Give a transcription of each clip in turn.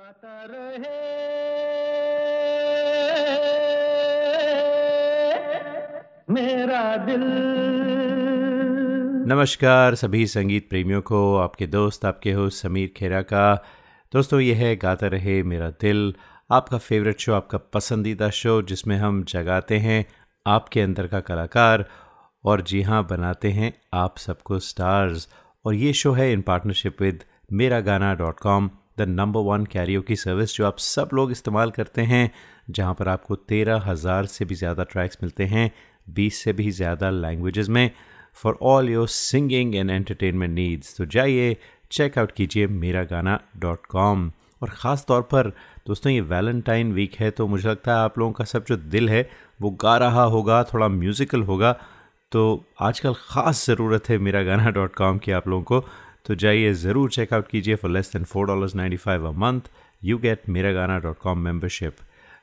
गाता रहे। मेरा दिल। नमस्कार सभी संगीत प्रेमियों को, आपके दोस्त, आपके हो समीर खेरा का। दोस्तों, यह है गाता रहे मेरा दिल, आपका फेवरेट शो आपका पसंदीदा शो जिसमें हम जगाते हैं आपके अंदर का कलाकार। और जी हाँ बनाते हैं आप सबको स्टार्स और ये शो है इन partnership with Mera Gana dot com the number one karaoke की सर्विस जो आप सब लोग इस्तेमाल करते हैं, जहाँ पर आपको तेरह हज़ार से भी ज़्यादा ट्रैक्स मिलते हैं, बीस से भी ज़्यादा लैंग्वेजेस में for all your singing and entertainment needs तो जाइए चेकआउट कीजिए मेरा गाना डॉट कॉम और ख़ास तौर पर, दोस्तों, ये वैलेंटाइन वीक है तो मुझे लगता है आप लोगों का सब जो दिल है, वो गा रहा होगा, थोड़ा म्यूज़िकल होगा। तो आजकल ख़ास ज़रूरत है मेरा गाना डॉट कॉम की आप लोगों को। तो जाइए, ज़रूर चेकआउट कीजिए for less than four dollars ninety five a month you get Mera Gana dot com membership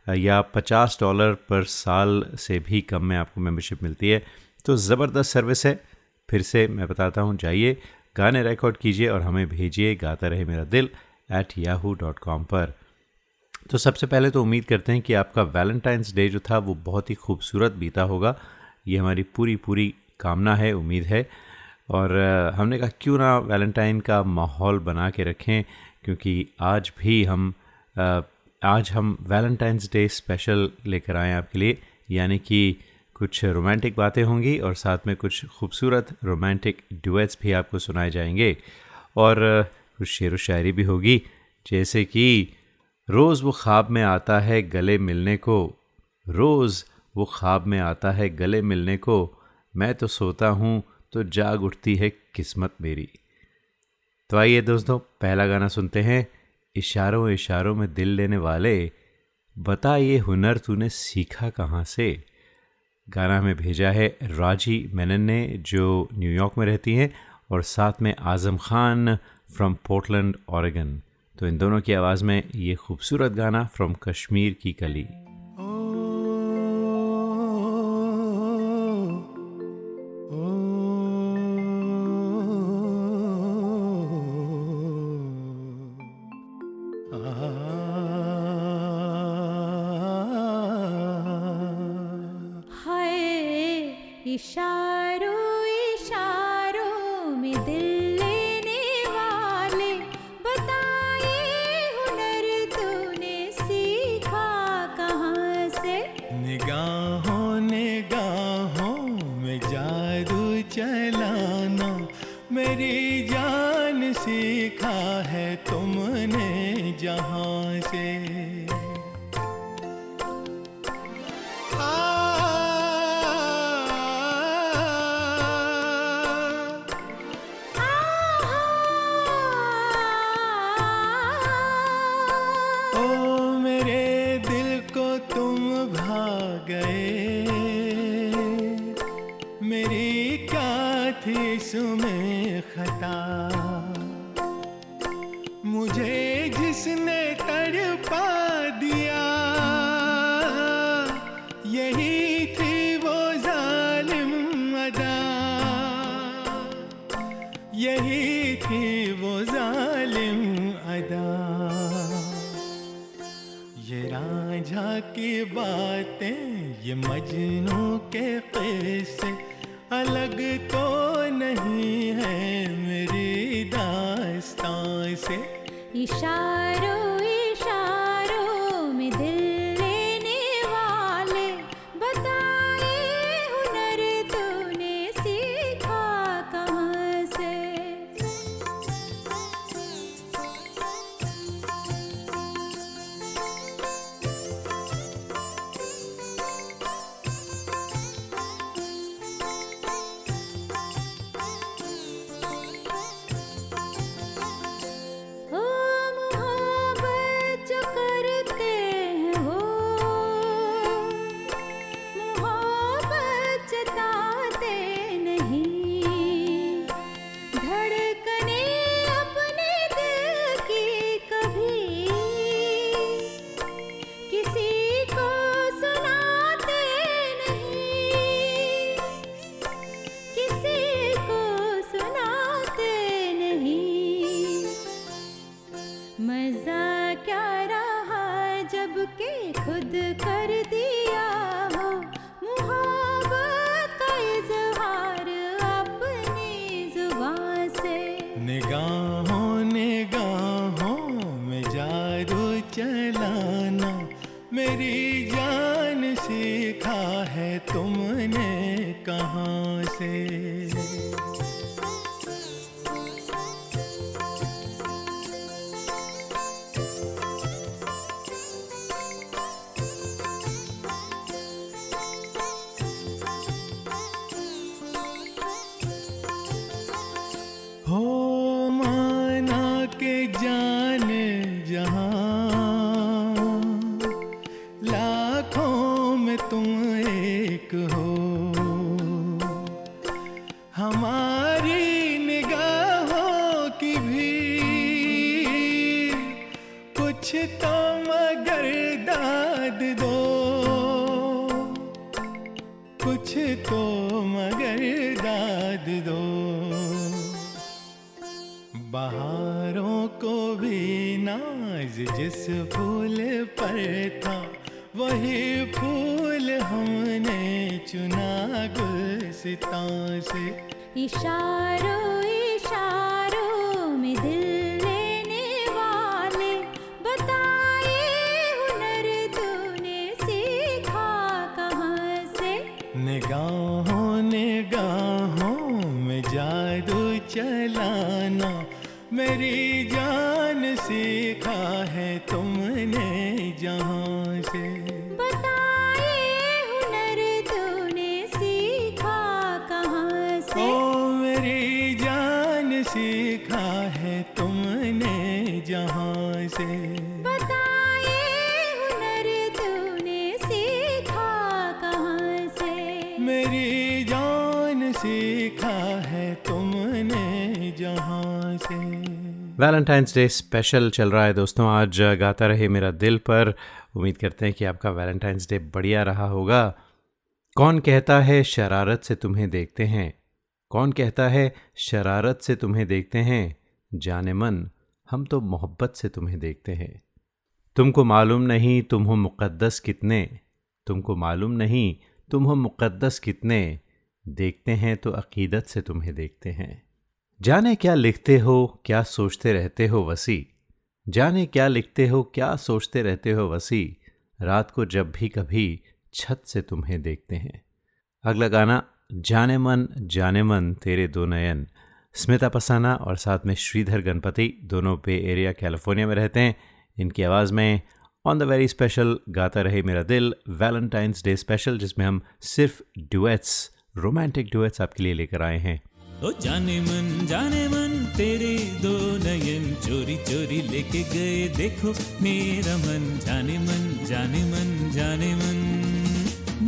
या पचास डॉलर पर साल से भी कम में आपको मेम्बरशिप मिलती है। तो ज़बरदस्त सर्विस है। फिर से मैं बताता हूँ, जाइए, गाने रिकॉर्ड कीजिए और हमें भेजिए, गाता रहे मेरा दिल एट याहू डॉट कॉम पर। तो सबसे पहले तो उम्मीद करते हैं कि आपका वैलेंटाइंस डे जो था, वो बहुत ही खूबसूरत बीता होगा। ये हमारी पूरी पूरी कामना है, उम्मीद है। और हमने कहा, क्यों ना वैलेंटाइन का माहौल बना के रखें, क्योंकि आज भी हम आज हम वैलेंटाइंस डे स्पेशल लेकर आए आपके लिए। यानी कि कुछ रोमांटिक बातें होंगी और साथ में कुछ खूबसूरत रोमांटिक डुएट्स भी आपको सुनाए जाएँगे। और कुछ शेर व शायरी भी होगी, जैसे कि, रोज़ वो ख्वाब में आता है गले मिलने को। रोज़ वो ख्वाब में आता है गले मिलने को। मैं तो सोता हूँ तो जाग उठती है किस्मत मेरी। तो आइए दोस्तों, पहला गाना सुनते हैं। इशारों इशारों में दिल लेने वाले, बता ये हुनर तूने सीखा कहाँ से? गाना हमें भेजा है राज़ी मेनन ने, जो न्यूयॉर्क में रहती हैं, और साथ में Azam Khan from Portland Oregon तो इन दोनों की आवाज़ में ये खूबसूरत गाना फ्रॉम कश्मीर की कली। थी वो जालिम अदा। ये राजा की बातें, ये मजनू के किस्से अलग तो नहीं है मेरी दास्तां से। इशारों वैलेंटाइंस डे स्पेशल चल रहा है दोस्तों। आज गाता रहे मेरा दिल पर। उम्मीद करते हैं कि आपका वैलेंटाइंस डे बढ़िया रहा होगा। कौन कहता है शरारत से तुम्हें देखते हैं? कौन कहता है शरारत से तुम्हें देखते हैं? जाने मन, हम तो मोहब्बत से तुम्हें देखते हैं। तुमको मालूम नहीं तुम हो मुक़द्दस कितने। तुमको मालूम नहीं तुम हो मुक़द्दस कितने। देखते हैं तो अकीदत से तुम्हें देखते हैं। जाने क्या लिखते हो, क्या सोचते रहते हो वसी? जाने क्या लिखते हो, क्या सोचते रहते हो वसी? रात को जब भी कभी छत से तुम्हें देखते हैं। अगला गाना, जाने मन जाने मन, तेरे दो नयन। स्मिता पसाना और साथ में श्रीधर गणपति दोनों पे एरिया, कैलिफ़ोर्निया में रहते हैं। इनकी आवाज़ में ऑन द वेरी स्पेशल गाता रहे मेरा दिल। वैलेंटाइंस डे स्पेशल जिसमें हम सिर्फ़ डुएट्स रोमांटिक डुएट्स आपके लिए लेकर आए हैं। ओ जाने मन जाने मन तेरे दो नयन चोरी चोरी लेके गए देखो मेरा मन जाने मन जाने मन जाने मन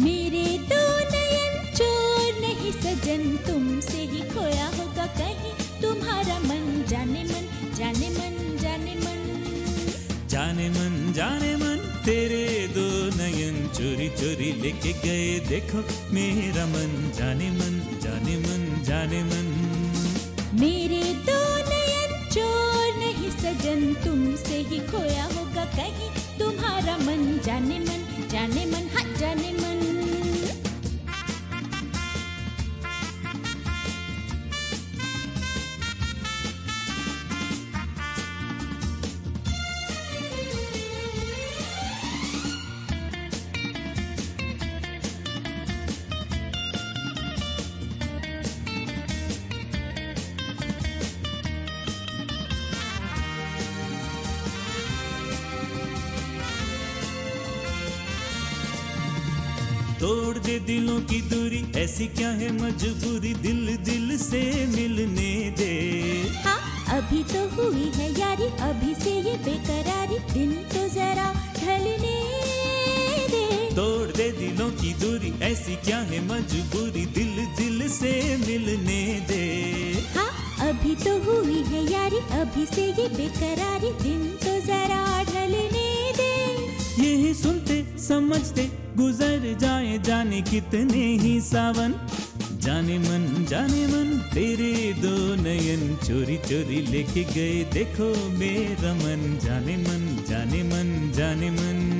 मेरे दो नयन चोर नहीं सजन तुमसे ही खोया होगा कहीं तुम्हारा मन जाने मन जाने मन जाने मन जाने मन जाने मन तेरे दो नयन चोरी चोरी लेके गए देखो मेरा मन जाने मन जाने मन जाने मन सजन तुमसे ही खोया होगा कहीं। तुम्हारा मन जाने मन जाने मन हाँ जाने मन। तोड़ दे दिलों की दूरी ऐसी क्या है मजबूरी दिल दिल से मिलने दे। हाँ। अभी तो हुई है यारी अभी से ये बेकरारी दिन तो जरा ढलने दे। तोड़ दे दिलों की दूरी ऐसी क्या है मजबूरी दिल दिल से मिलने दे। हाँ। अभी तो हुई है यारी अभी से ये बेकरारी दिन तो जरा ढलने दे। यही सुनते समझते गुजर जाए जाने कितने ही सावन। जाने मन जाने मन, तेरे दो नयन चोरी चोरी लेके गए। देखो मेरा मन, जाने मन जाने मन जाने मन।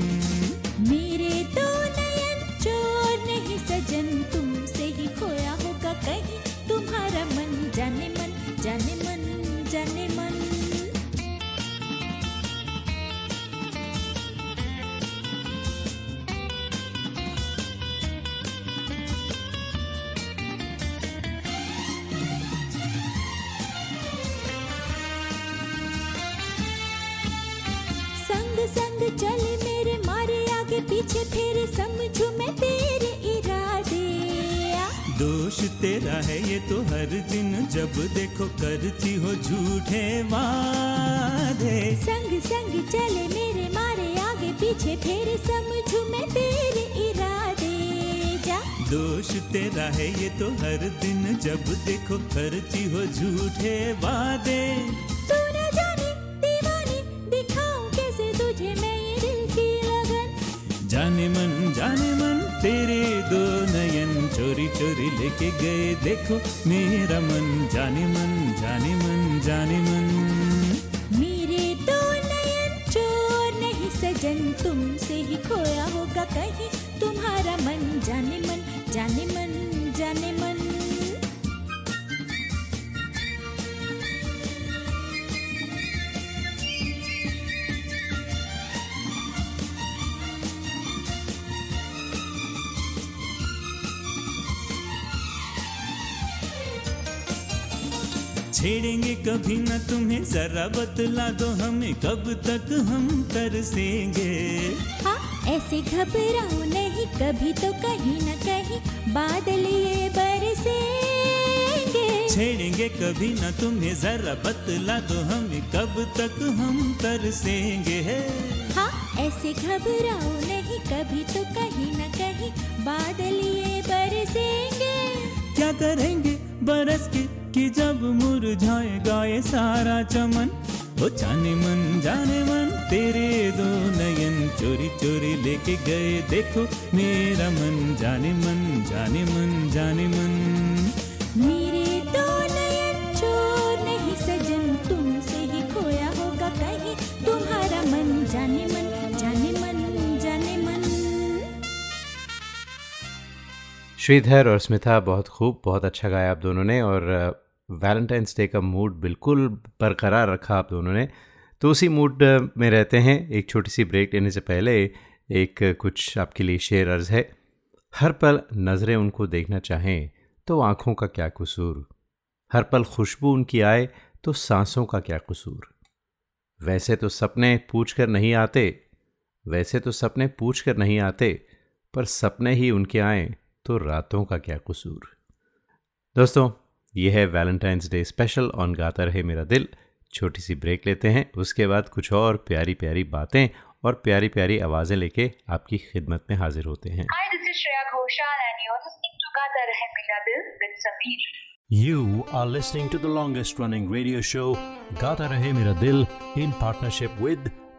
पीछे फिर समझू मैं तेरे इरादे। दोष तेरा है ये तो हर दिन जब देखो करती हो झूठे वादे। संग संग चले मेरे मारे आगे पीछे फिर समझू मैं तेरे इरादे। जा। दोष तेरा है ये तो हर दिन जब देखो करती हो झूठे वादे। जाने मन जाने मन, तेरे दो नयन चोरी चोरी लेके गए। देखो मेरा मन, जाने मन जाने मन जाने मन। मेरे दो नयन चोर नहीं सजन, तुमसे ही खोया होगा कहीं। तुम्हारा मन, जाने मन जाने मन। छेड़ेंगे कभी न तुम्हें जरा बतला दो हमें कब तक हम तरसेंगे हाँ ऐसे घबराओ नहीं कभी तो कहीं न कहीं बादल ये बरसेंगे। छेड़ेंगे कभी न तुम्हें जरा बतला दो हमें कब तक हम तरसेंगे हाँ ऐसे घबराओ नहीं कभी तो कहीं न कहीं बादल ये बरसेंगे। क्या करेंगे बरस के कि जब मुरझाएगा ये सारा चमन, ओ जाने मन जाने मन, तेरे दो नयन चोरी चोरी लेके गए देखो मेरा मन, जाने मन जाने मन जाने मन। मेरे दो श्रीधर और स्मिता, बहुत खूब, बहुत अच्छा गाया आप दोनों ने और वैलेंटाइंस डे का मूड बिल्कुल बरकरार रखा आप दोनों ने। तो उसी मूड में रहते हैं। एक छोटी सी ब्रेक लेने से पहले एक कुछ आपके लिए शेर अर्ज़ है। हर पल नज़रें उनको देखना चाहें तो आँखों का क्या कसूर? हर पल खुशबू उनकी आए तो सांसों का क्या कसूर? वैसे तो सपने पूछ कर नहीं आते, वैसे तो सपने पूछ कर नहीं आते, पर सपने ही उनके आए तो रातों का क्या कसूर। दोस्तों यह है वैलेंटाइंस डे स्पेशल ऑन गाता रहे मेरा दिल। छोटी सी ब्रेक लेते हैं उसके बाद कुछ और प्यारी प्यारी बातें और प्यारी प्यारी आवाज़ें लेके आपकी खिदमत में हाजिर होते हैं। You are listening to the longest running radio show Gaata Rahe Mera Dil in partnership with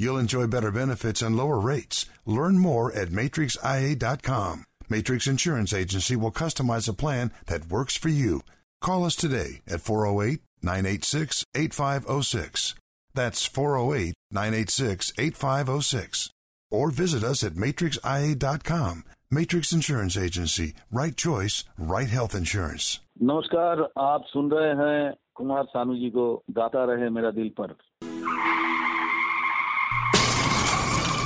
You'll enjoy better benefits and lower rates. Learn more at matrixia.com. Matrix Insurance Agency will customize a plan that works for you. Call us today at 408 986 8506. That's 408 986 8506. Or visit us at matrixia.com. Matrix Insurance Agency. Right choice, right health insurance. नमस्कार आप सुन रहे हैं कुमार सानू जी को गाता रहे मेरा दिल पर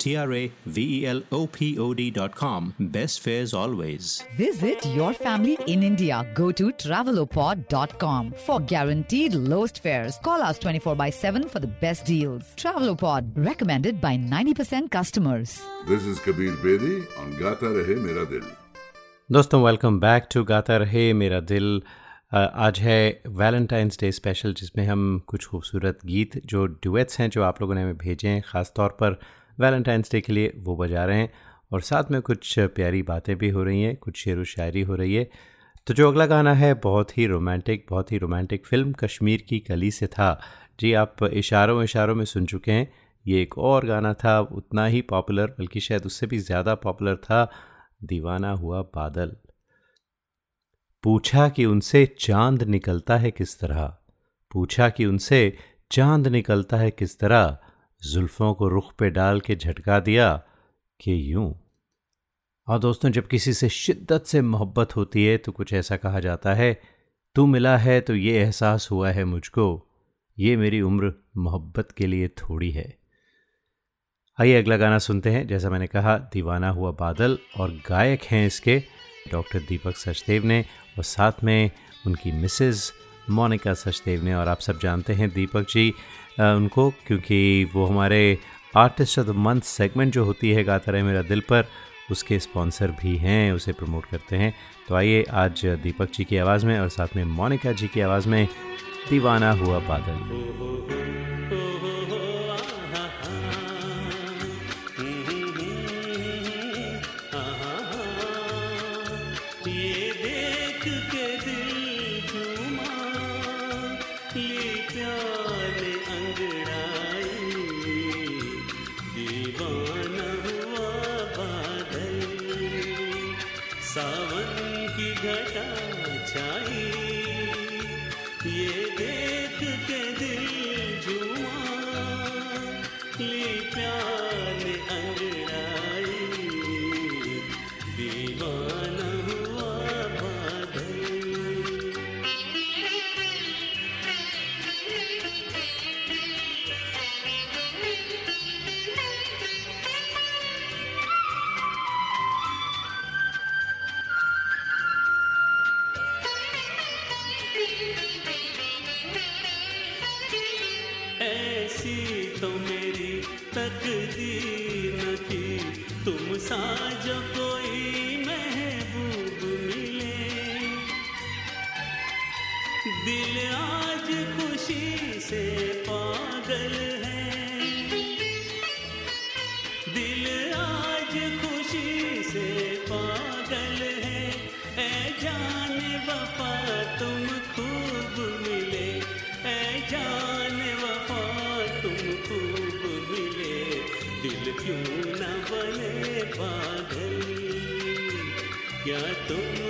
T R A V E L O P O D.com. Best fares always. Visit your family in India. Go to travelopod.com for guaranteed lowest fares. Call us 24 by 7 for the best deals. Travelopod, recommended by 90% customers. This is Kabir Bedi on Gata Rahe Mera Dil. दोस्तों welcome back to Gaata Rahe Mera दिल आज है Valentine's day special जिसमें हम कुछ खूबसूरत गीत जो डुएट्स हैं जो आप लोगों ने हमें भेजे हैं ख़ास तौर पर वैलेंटाइंस डे के लिए वो बजा रहे हैं और साथ में कुछ प्यारी बातें भी हो रही हैं, कुछ शेर व शायरी हो रही है। तो जो अगला गाना है, बहुत ही रोमांटिक, बहुत ही रोमांटिक फ़िल्म कश्मीर की कली से था। जी, आप इशारों इशारों में सुन चुके हैं। ये एक और गाना था, उतना ही पॉपुलर, बल्कि शायद उससे भी ज़्यादा पॉपुलर था, दीवाना हुआ बादल। पूछा कि उनसे चाँद निकलता है किस तरह? पूछा कि उनसे चाँद निकलता है किस तरह? जुल्फ़ों को रुख पे डाल के झटका दिया कि यूँ। और दोस्तों, जब किसी से शिद्दत से मोहब्बत होती है तो कुछ ऐसा कहा जाता है, तू मिला है तो ये एहसास हुआ है मुझको, ये मेरी उम्र मोहब्बत के लिए थोड़ी है। आइए अगला गाना सुनते हैं। जैसा मैंने कहा, दीवाना हुआ बादल और गायक हैं इसके। डॉक्टर दीपक सचदेव ने और साथ में उनकी मिसेस मोनिका सचदेव ने और आप सब जानते हैं दीपक जी उनको, क्योंकि वो हमारे artist of the month segment जो होती है गाता रहे मेरा दिल पर, उसके स्पॉन्सर भी हैं, उसे प्रमोट करते हैं। तो आइए आज दीपक जी की आवाज़ में और साथ में मोनिका जी की आवाज़ में दीवाना हुआ बादल। सावन की घटा क्या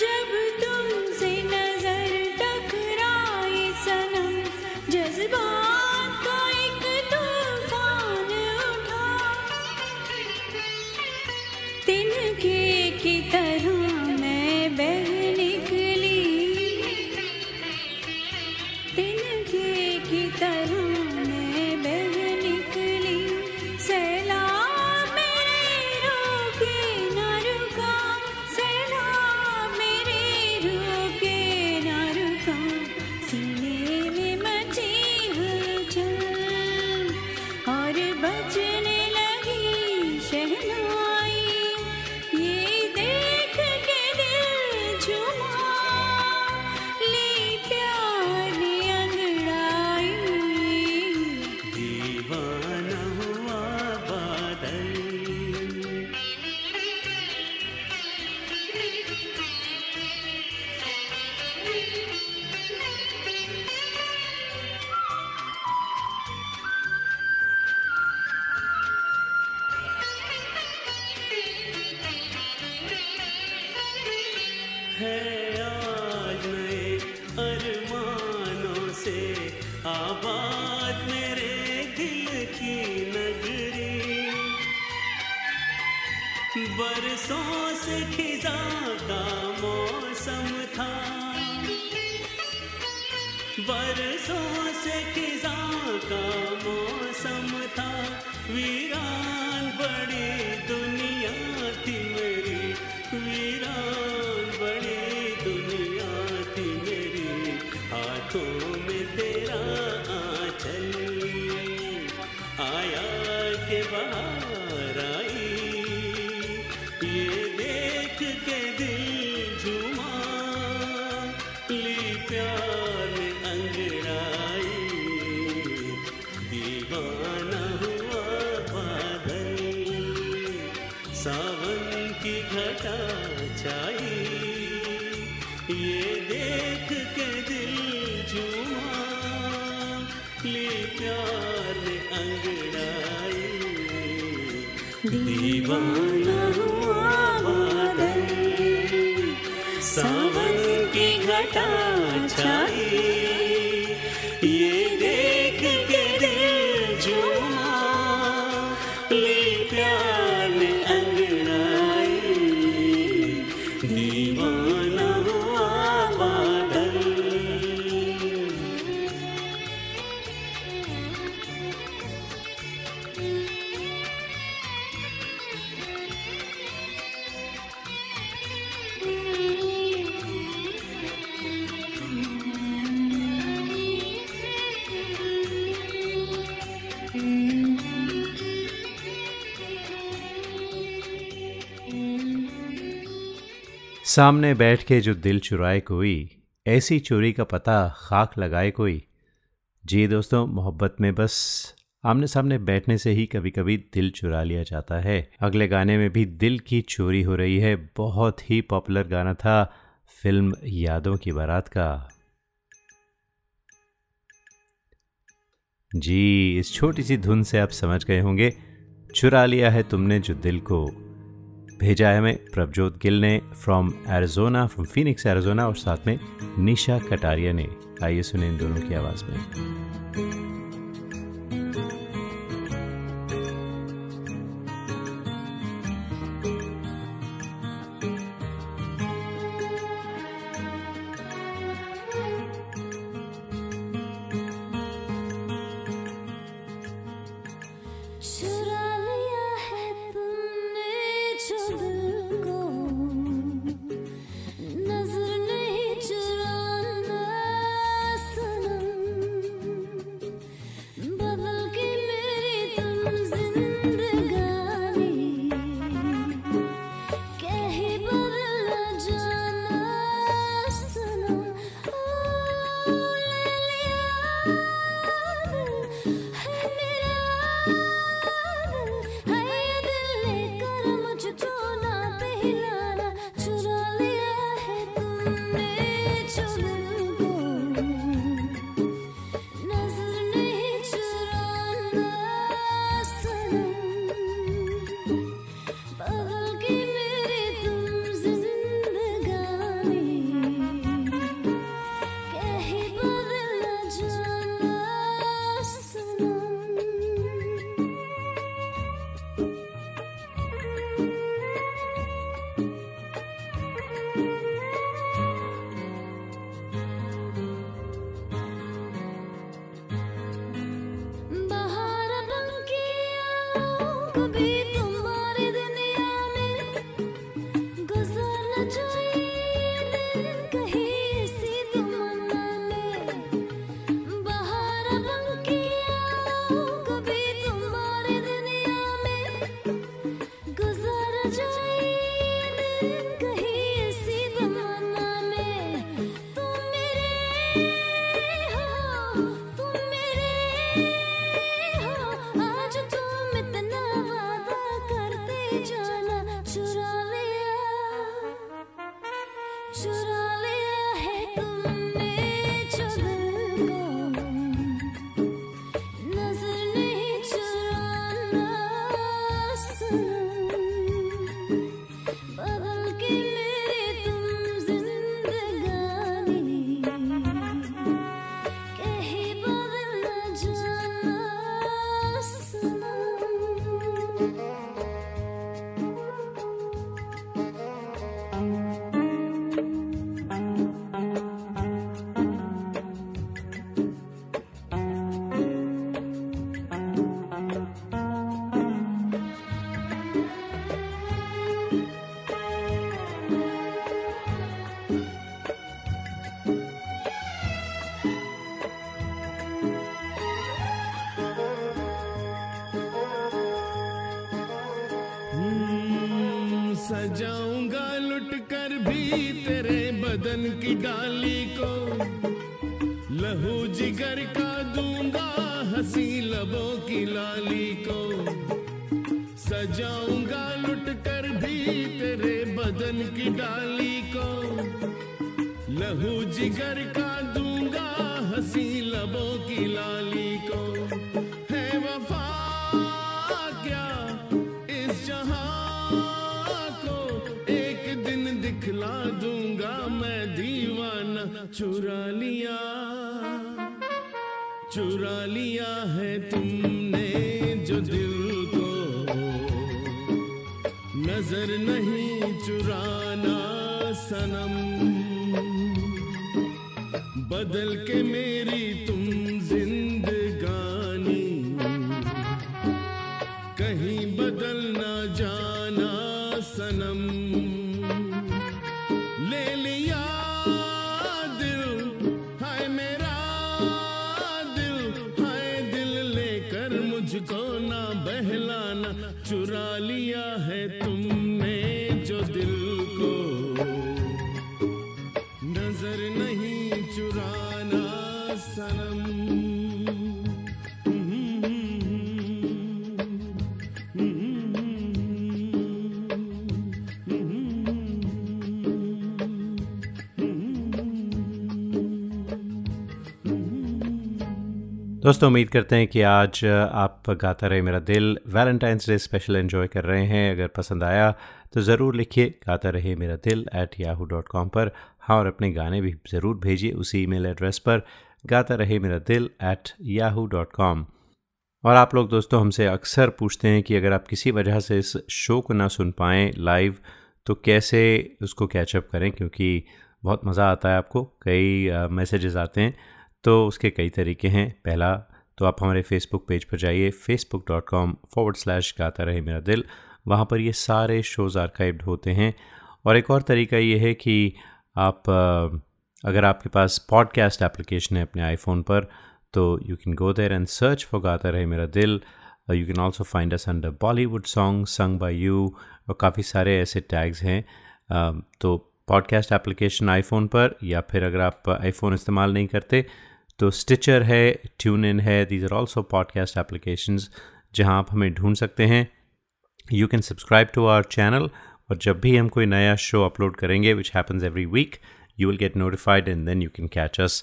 जब तुमसे सामने बैठ के जो दिल चुराए कोई, ऐसी चोरी का पता खाक लगाए कोई। जी दोस्तों, मोहब्बत में बस आमने सामने बैठने से ही कभी कभी दिल चुरा लिया जाता है। अगले गाने में भी दिल की चोरी हो रही है। बहुत ही पॉपुलर गाना था फ़िल्म यादों की बारात का। जी, इस छोटी सी धुन से आप समझ गए होंगे। चुरा लिया है तुमने जो दिल को। भेजा है हमें प्रभजोत गिल ने from Arizona from Phoenix Arizona और साथ में निशा कटारिया ने। आइए सुने इन दोनों की आवाज़ में। जिगर का दूँगा हँसी लबों की लाली को। है वफा क्या इस जहाँ को? एक दिन दिखला दूँगा मैं दीवाना। चुरा लिया चुरा लिया है तुमने जो दिल को। नज़र नहीं चुराना सनम बदल के मेरी तुम दोस्तों, उम्मीद करते हैं कि आज आप गाता रहे मेरा दिल। वैलेंटाइंस डे स्पेशल एंजॉय कर रहे हैं। अगर पसंद आया तो ज़रूर लिखिए, गाता रहे मेरा दिल एट याहू डॉट कॉम पर। हाँ और अपने गाने भी ज़रूर भेजिए उसी ईमेल एड्रेस पर, गाता रहे मेरा दिल एट याहू डॉट कॉम और आप लोग दोस्तों, हमसे अक्सर पूछते हैं कि अगर आप किसी वजह से इस शो को ना सुन पाएँ लाइव तो कैसे उसको कैचअप करें? क्योंकि बहुत मज़ा आता है आपको। कई मैसेजेस आते हैं। तो उसके कई तरीके हैं। पहला तो आप हमारे फेसबुक पेज पर जाइए Facebook dot com forward slash Gaata Rahe Mera दिल। वहाँ पर ये सारे शोज़ आर्काइव्ड होते हैं। और एक और तरीका ये है कि आप अगर आपके पास पॉडकास्ट एप्लीकेशन है अपने आईफोन पर तो you can go there and search for Gaata Rahe Mera Dil. You can also find us under Bollywood song sung by you और काफ़ी सारे ऐसे टैग्स हैं। Uh, तो पॉडकास्ट एप्लीकेशन आईफोन पर या फिर अगर आप आईफोन इस्तेमाल नहीं करते तो स्टिचर है ट्यून इन है these are also podcast applications जहाँ आप हमें ढूंढ सकते हैं। You can subscribe to our channel और जब भी हम कोई नया शो अपलोड करेंगे which happens every week you will get notified and then you can catch us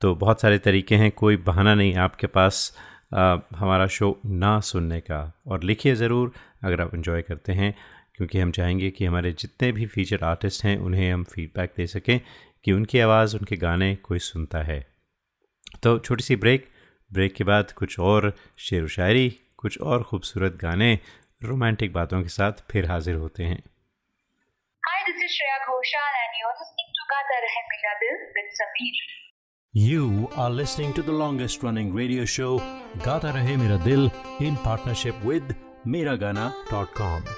तो बहुत सारे तरीके हैं कोई बहाना नहीं आपके पास आ, हमारा शो ना सुनने का। और लिखिए ज़रूर अगर आप इन्जॉय करते हैं क्योंकि हम चाहेंगे कि हमारे जितने भी फीचर आर्टिस्ट हैं उन्हें हम फीडबैक दे सकें कि उनकी आवाज़ उनके गाने कोई सुनता है। तो छोटी सी ब्रेक ब्रेक के बाद कुछ और शेर व शायरी कुछ और खूबसूरत गाने रोमांटिक बातों के साथ फिर हाजिर होते हैं Hi, this is Shreya Ghoshal and you're listening to Gata Rahe Mera Dil with Sameer. You are listening to the longest running radio show, Gata Rahe Mera Dil, in partnership with Miragana.com.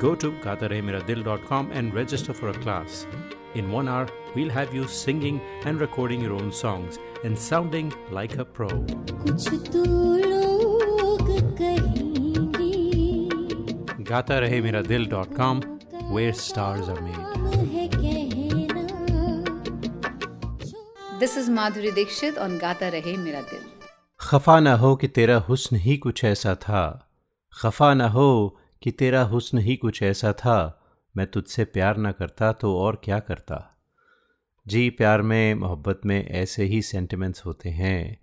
Go to gatarehmeradil.com and register for a class. In one hour, we'll have you singing and recording your own songs and sounding like a pro. कुछ तो लोग कहेंगे gatarehmeradil.com where stars are made. है कहना This is Madhuri Dixit on Gata Rahe Mera Dil. खफा ना हो कि तेरा हुस्न ही कुछ ऐसा था खफा ना हो कि तेरा हुस्न ही कुछ ऐसा था, मैं तुझसे प्यार ना करता तो और क्या करता? जी, प्यार में, मोहब्बत में ऐसे ही सेंटिमेंट्स होते हैं।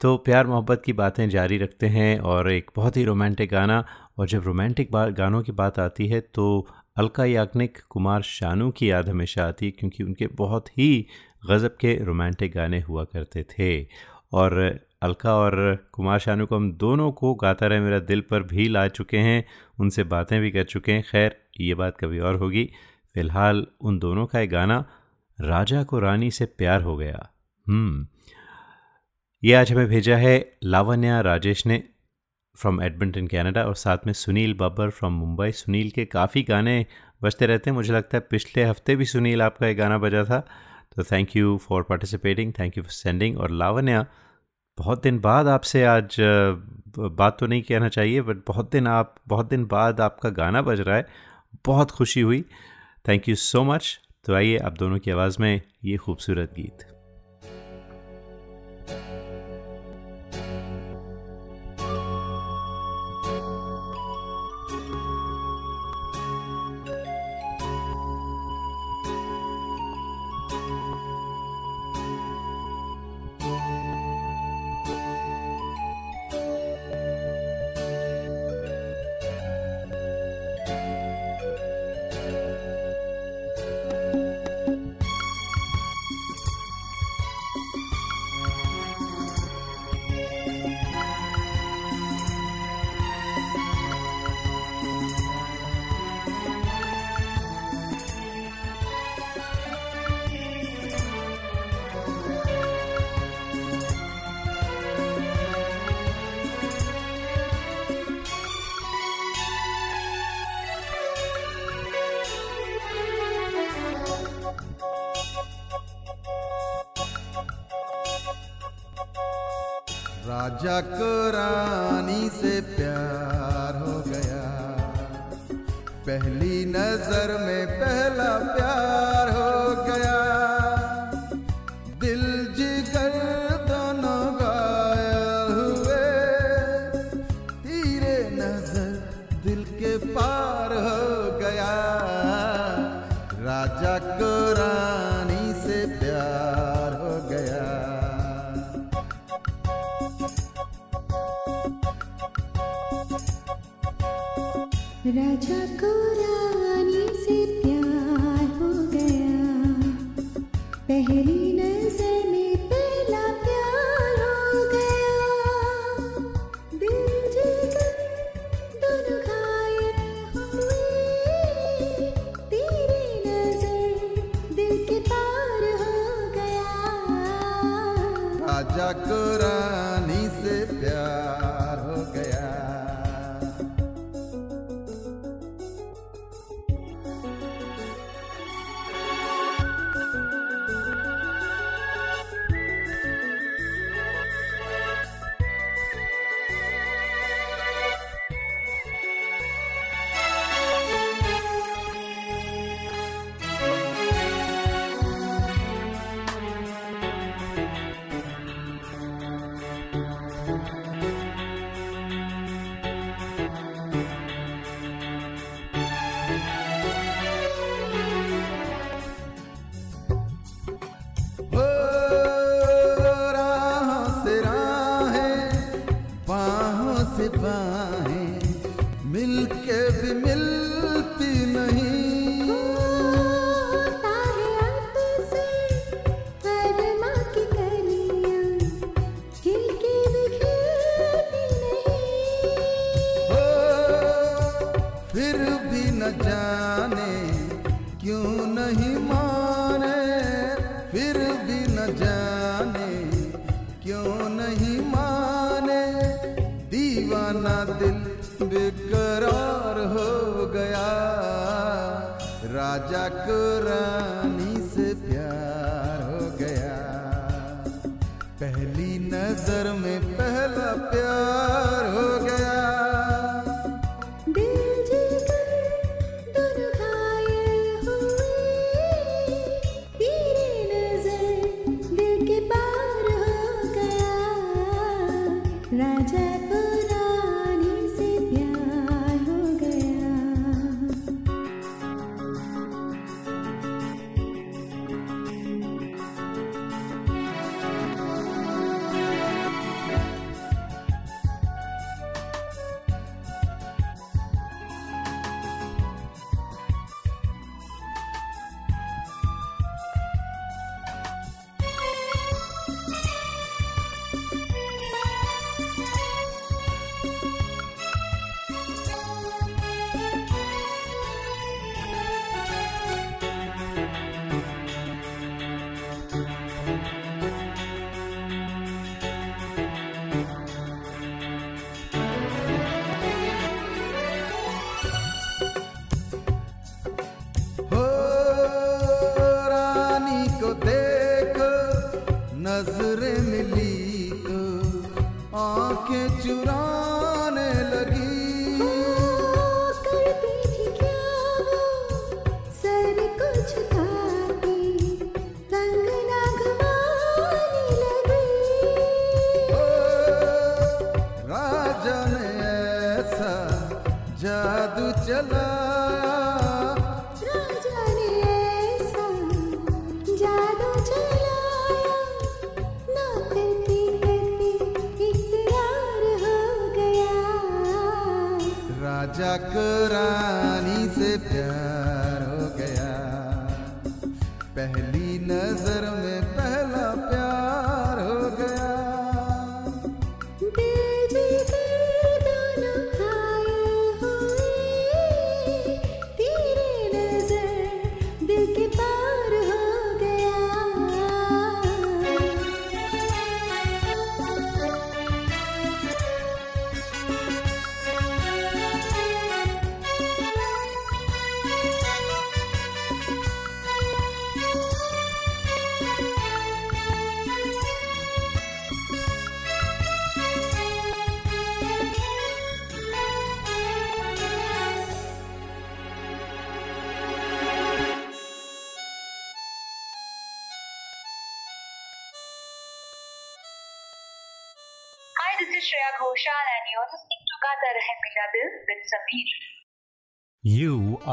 तो प्यार, मोहब्बत की बातें जारी रखते हैं और एक बहुत ही रोमांटिक गाना और जब रोमांटिक गानों की बात आती है तो अलका याग्निक, कुमार शानू की याद हमेशा आती है क्योंकि उनके बहुत ही गज़ब के रोमांटिक गाने हुआ करते थे। और अलका और कुमार शानू को हम दोनों को गाता रहे, मेरा दिल पर भी ला चुके हैं, उनसे बातें भी कर चुके हैं। खैर, ये बात कभी और होगी। फ़िलहाल उन दोनों का एक गाना, राजा को रानी से प्यार हो गया। हम्म। ये आज हमें भेजा है लावण्या राजेश ने फ्रॉम एडमिंटन कनाडा और साथ में सुनील बब्बर फ्रॉम मुंबई। सुनील के काफ़ी गाने बजते रहते हैं। मुझे लगता है पिछले हफ़्ते भी सुनील आपका एक गाना बजा था। तो thank you for participating thank you for sending और लावण्या बहुत दिन बाद आपसे आज बात तो नहीं कहना चाहिए बट बहुत दिन आप, बहुत दिन बाद आपका गाना बज रहा है। बहुत खुशी हुई। थैंक यू सो मच तो आइए आप दोनों की आवाज़ में ये खूबसूरत गीत। पहली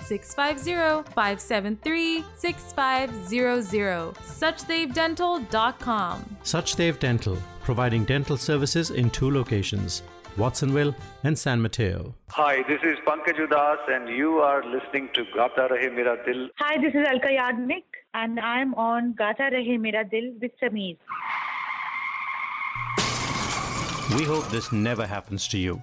650-573-6500 suchdevdental.com Suchdev Dental, providing dental services in two locations, Watsonville and San Mateo. Hi, this is Pankaj Udas and you are listening to Gata Rahe Mera Dil. Hi, this is Alka Yagnik and I'm on Gata Rahe Mera Dil with Sameer. We hope this never happens to you.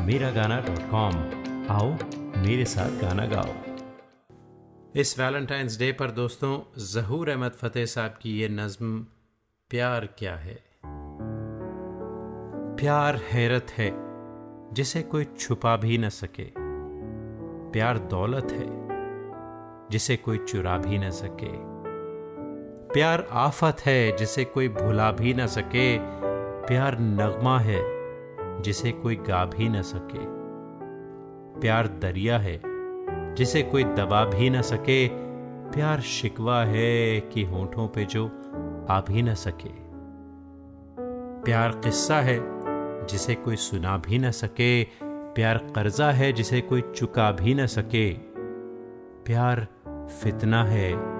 Miragana.com आओ, मेरे साथ गाना गाओ। इस Valentine's day पर दोस्तों, जहूर अहमद फतेह साहब की ये नज्म, प्यार क्या है? प्यार हैरत है, जिसे कोई छुपा भी न सके। प्यार दौलत है, जिसे कोई चुरा भी न सके। प्यार आफत है, जिसे कोई भुला भी न सके। प्यार नगमा है जिसे कोई गा भी न सके। प्यार दरिया है, जिसे कोई दबा भी न सके। प्यार शिकवा है कि होठों पे जो आ भी न सके। प्यार किस्सा है, जिसे कोई सुना भी न सके। प्यार कर्जा है, जिसे कोई चुका भी न सके। प्यार फितना है,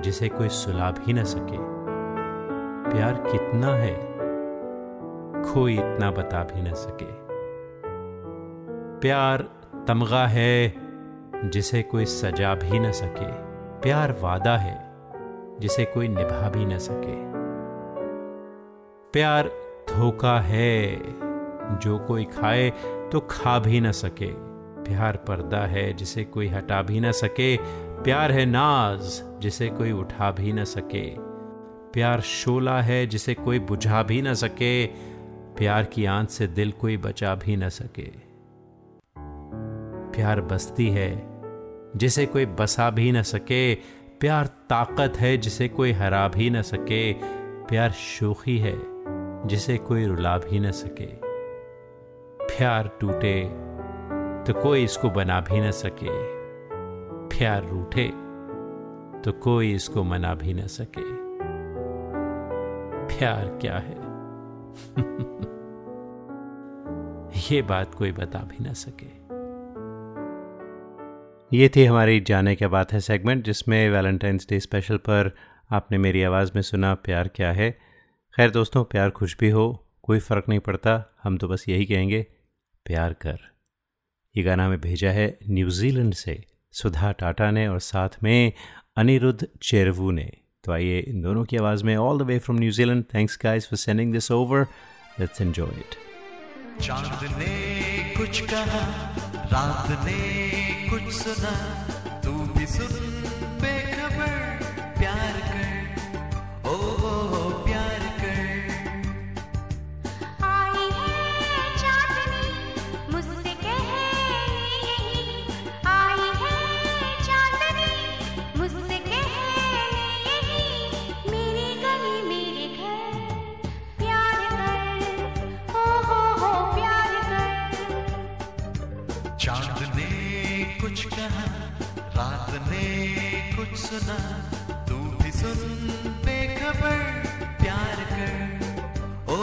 जिसे कोई सुला भी न सके। प्यार कितना है कोई इतना बता भी न सके। प्यार तमगा है, जिसे कोई सजा भी न सके। प्यार वादा है, जिसे कोई निभा भी न सके। प्यार धोखा है, जो कोई खाए तो खा भी न सके। प्यार पर्दा है, जिसे कोई हटा भी न सके। प्यार है नाज, जिसे कोई उठा भी न सके। प्यार शोला है, जिसे कोई बुझा भी न सके। प्यार की आँच से दिल कोई बचा भी न सके। प्यार बस्ती है, जिसे कोई बसा भी न सके। प्यार ताकत है, जिसे कोई हरा भी न सके। प्यार शोखी है, जिसे कोई रुला भी न सके। प्यार टूटे तो कोई इसको बना भी न सके। प्यार रूठे तो कोई इसको मना भी न सके। प्यार क्या है? ये बात कोई बता भी ना सके। ये थी हमारी जाने क्या बात है सेगमेंट जिसमें वैलेंटाइंस डे स्पेशल पर आपने मेरी आवाज़ में सुना, प्यार क्या है। खैर दोस्तों, प्यार कुछ भी हो, कोई फ़र्क नहीं पड़ता, हम तो बस यही कहेंगे, प्यार कर। ये गाना हमें भेजा है न्यूजीलैंड से सुधा टाटा ने और साथ में अनिरुद्ध चेरवू ने। तो आइए इन दोनों की आवाज़ में all the way from New Zealand thanks guys for sending this over let's enjoy it चाँद ने कुछ कहा, रात ने कुछ सुना, तू भी सुन सुना तू भी सुन बेखबर प्यार कर। ओ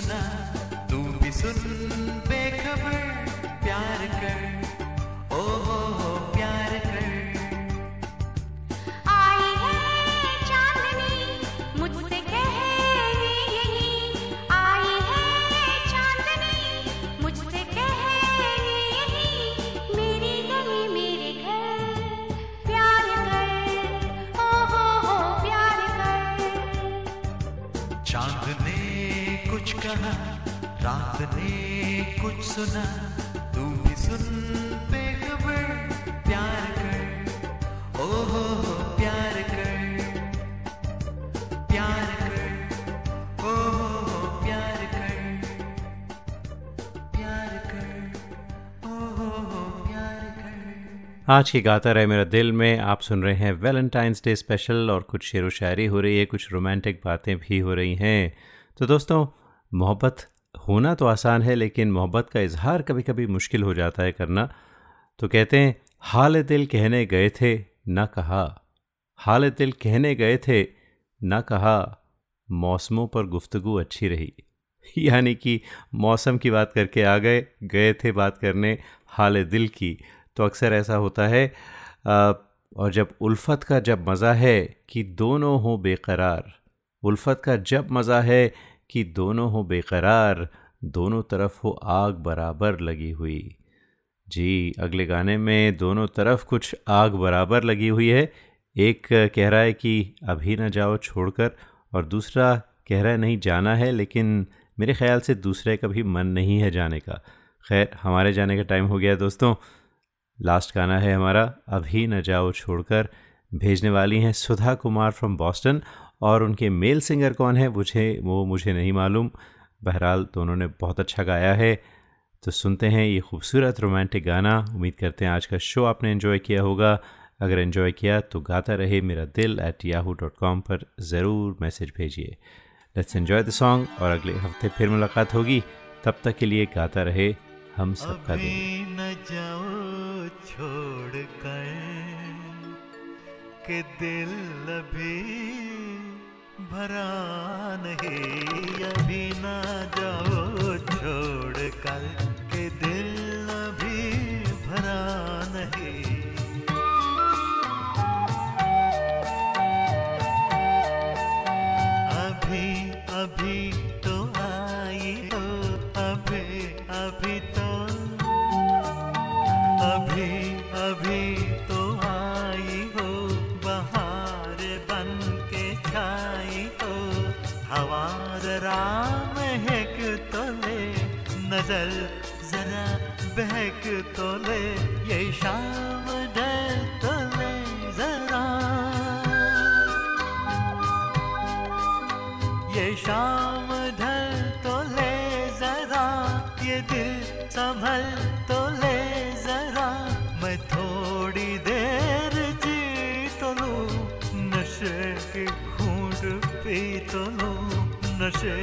कुछ सुना भी सुन प्यार कर। ओ हो प्यार कर। प्यार कर। ओ हो प्यार कर। प्यार कर। ओ हो आज की गाता रहे मेरा दिल में, आप सुन रहे हैं वैलेंटाइंस डे स्पेशल और कुछ शेर व शायरी हो रही है, कुछ रोमांटिक बातें भी हो रही हैं। तो दोस्तों, मोहब्बत होना तो आसान है, लेकिन मोहब्बत का इजहार कभी कभी मुश्किल हो जाता है करना। तो कहते हैं, हाल दिल कहने गए थे, ना कहा। हाल दिल कहने गए थे, ना कहा। मौसमों पर गुफ्तगु अच्छी रही। यानी कि मौसम की बात करके आ गए गए थे बात करने हाल दिल की। तो अक्सर ऐसा होता है और जब उल्फत का जब मज़ा है कि दोनों हों बेकरार, उल्फत का जब मज़ा है कि दोनों हो बेकरार, दोनों तरफ़ हो आग बराबर लगी हुई। जी, अगले गाने में दोनों तरफ़ कुछ आग बराबर लगी हुई है। एक कह रहा है कि अभी ना जाओ छोड़कर, और दूसरा कह रहा है नहीं जाना है, लेकिन मेरे ख्याल से दूसरे का भी मन नहीं है जाने का। खैर, हमारे जाने का टाइम हो गया दोस्तों। लास्ट गाना है हमारा, अभी न जाओ छोड़कर, भेजने वाली हैं सुधा कुमार फ्रॉम बॉस्टन और उनके मेल सिंगर कौन है मुझे वो मुझे नहीं मालूम। बहरहाल दोनों ने बहुत अच्छा गाया है। तो सुनते हैं ये खूबसूरत रोमांटिक गाना। उम्मीद करते हैं आज का शो आपने एंजॉय किया होगा। अगर इन्जॉय किया तो गाता रहे मेरा दिल एट याहू डॉट कॉम पर ज़रूर मैसेज भेजिए। लेट्स एन्जॉय द सॉन्ग और अगले हफ़्ते फिर मुलाकात होगी। तब तक के लिए गाता रहे हम सबका दिल। न जाओ छोड़ कर के दिल अभी भरा नहीं अभी ना जाओ छोड़ कर नज़र जरा बहक तो ले, ये शाम ढल तो ले जरा। ये शाम ढल तो ले जरा, ये दिल संभल तो ले जरा। मैं थोड़ी देर जी तो लूँ, नशे के घूंट पी तो लूँ, नशे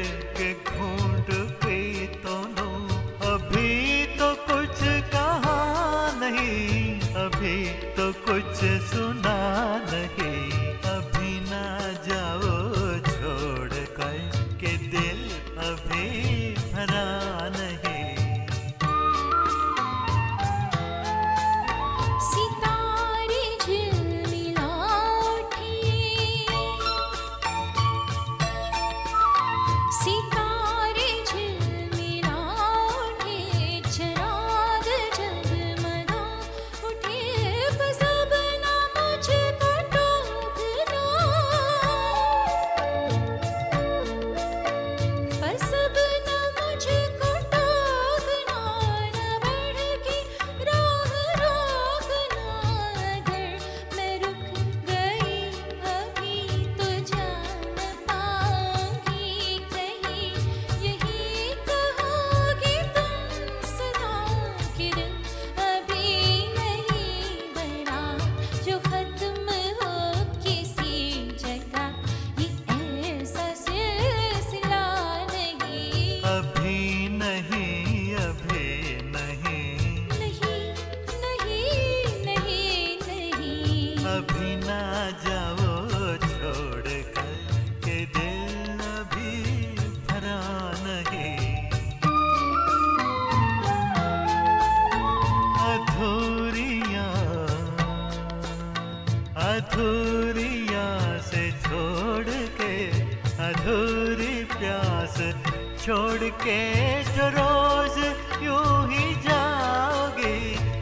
के रोज यूँ ही जाओगे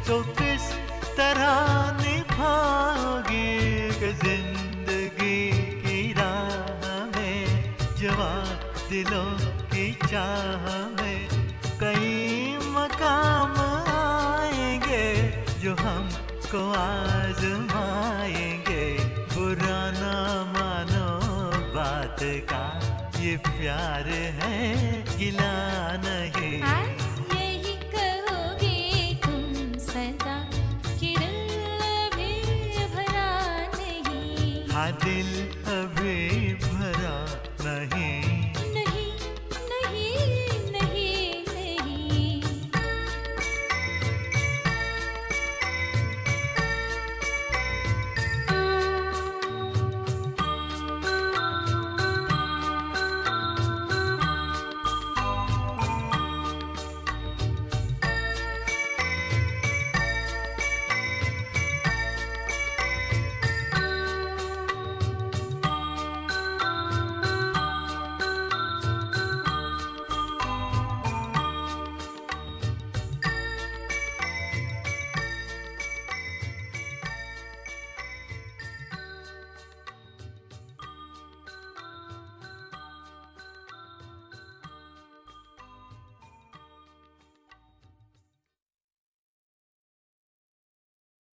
तो किस तरह निभाओगे ज़िंदगी की राह में? जवान दिलों की चाह में। कई मकाम आएँगे जो हमको आजमाएँगे। बुरा ना मानो बात का ये प्यार है।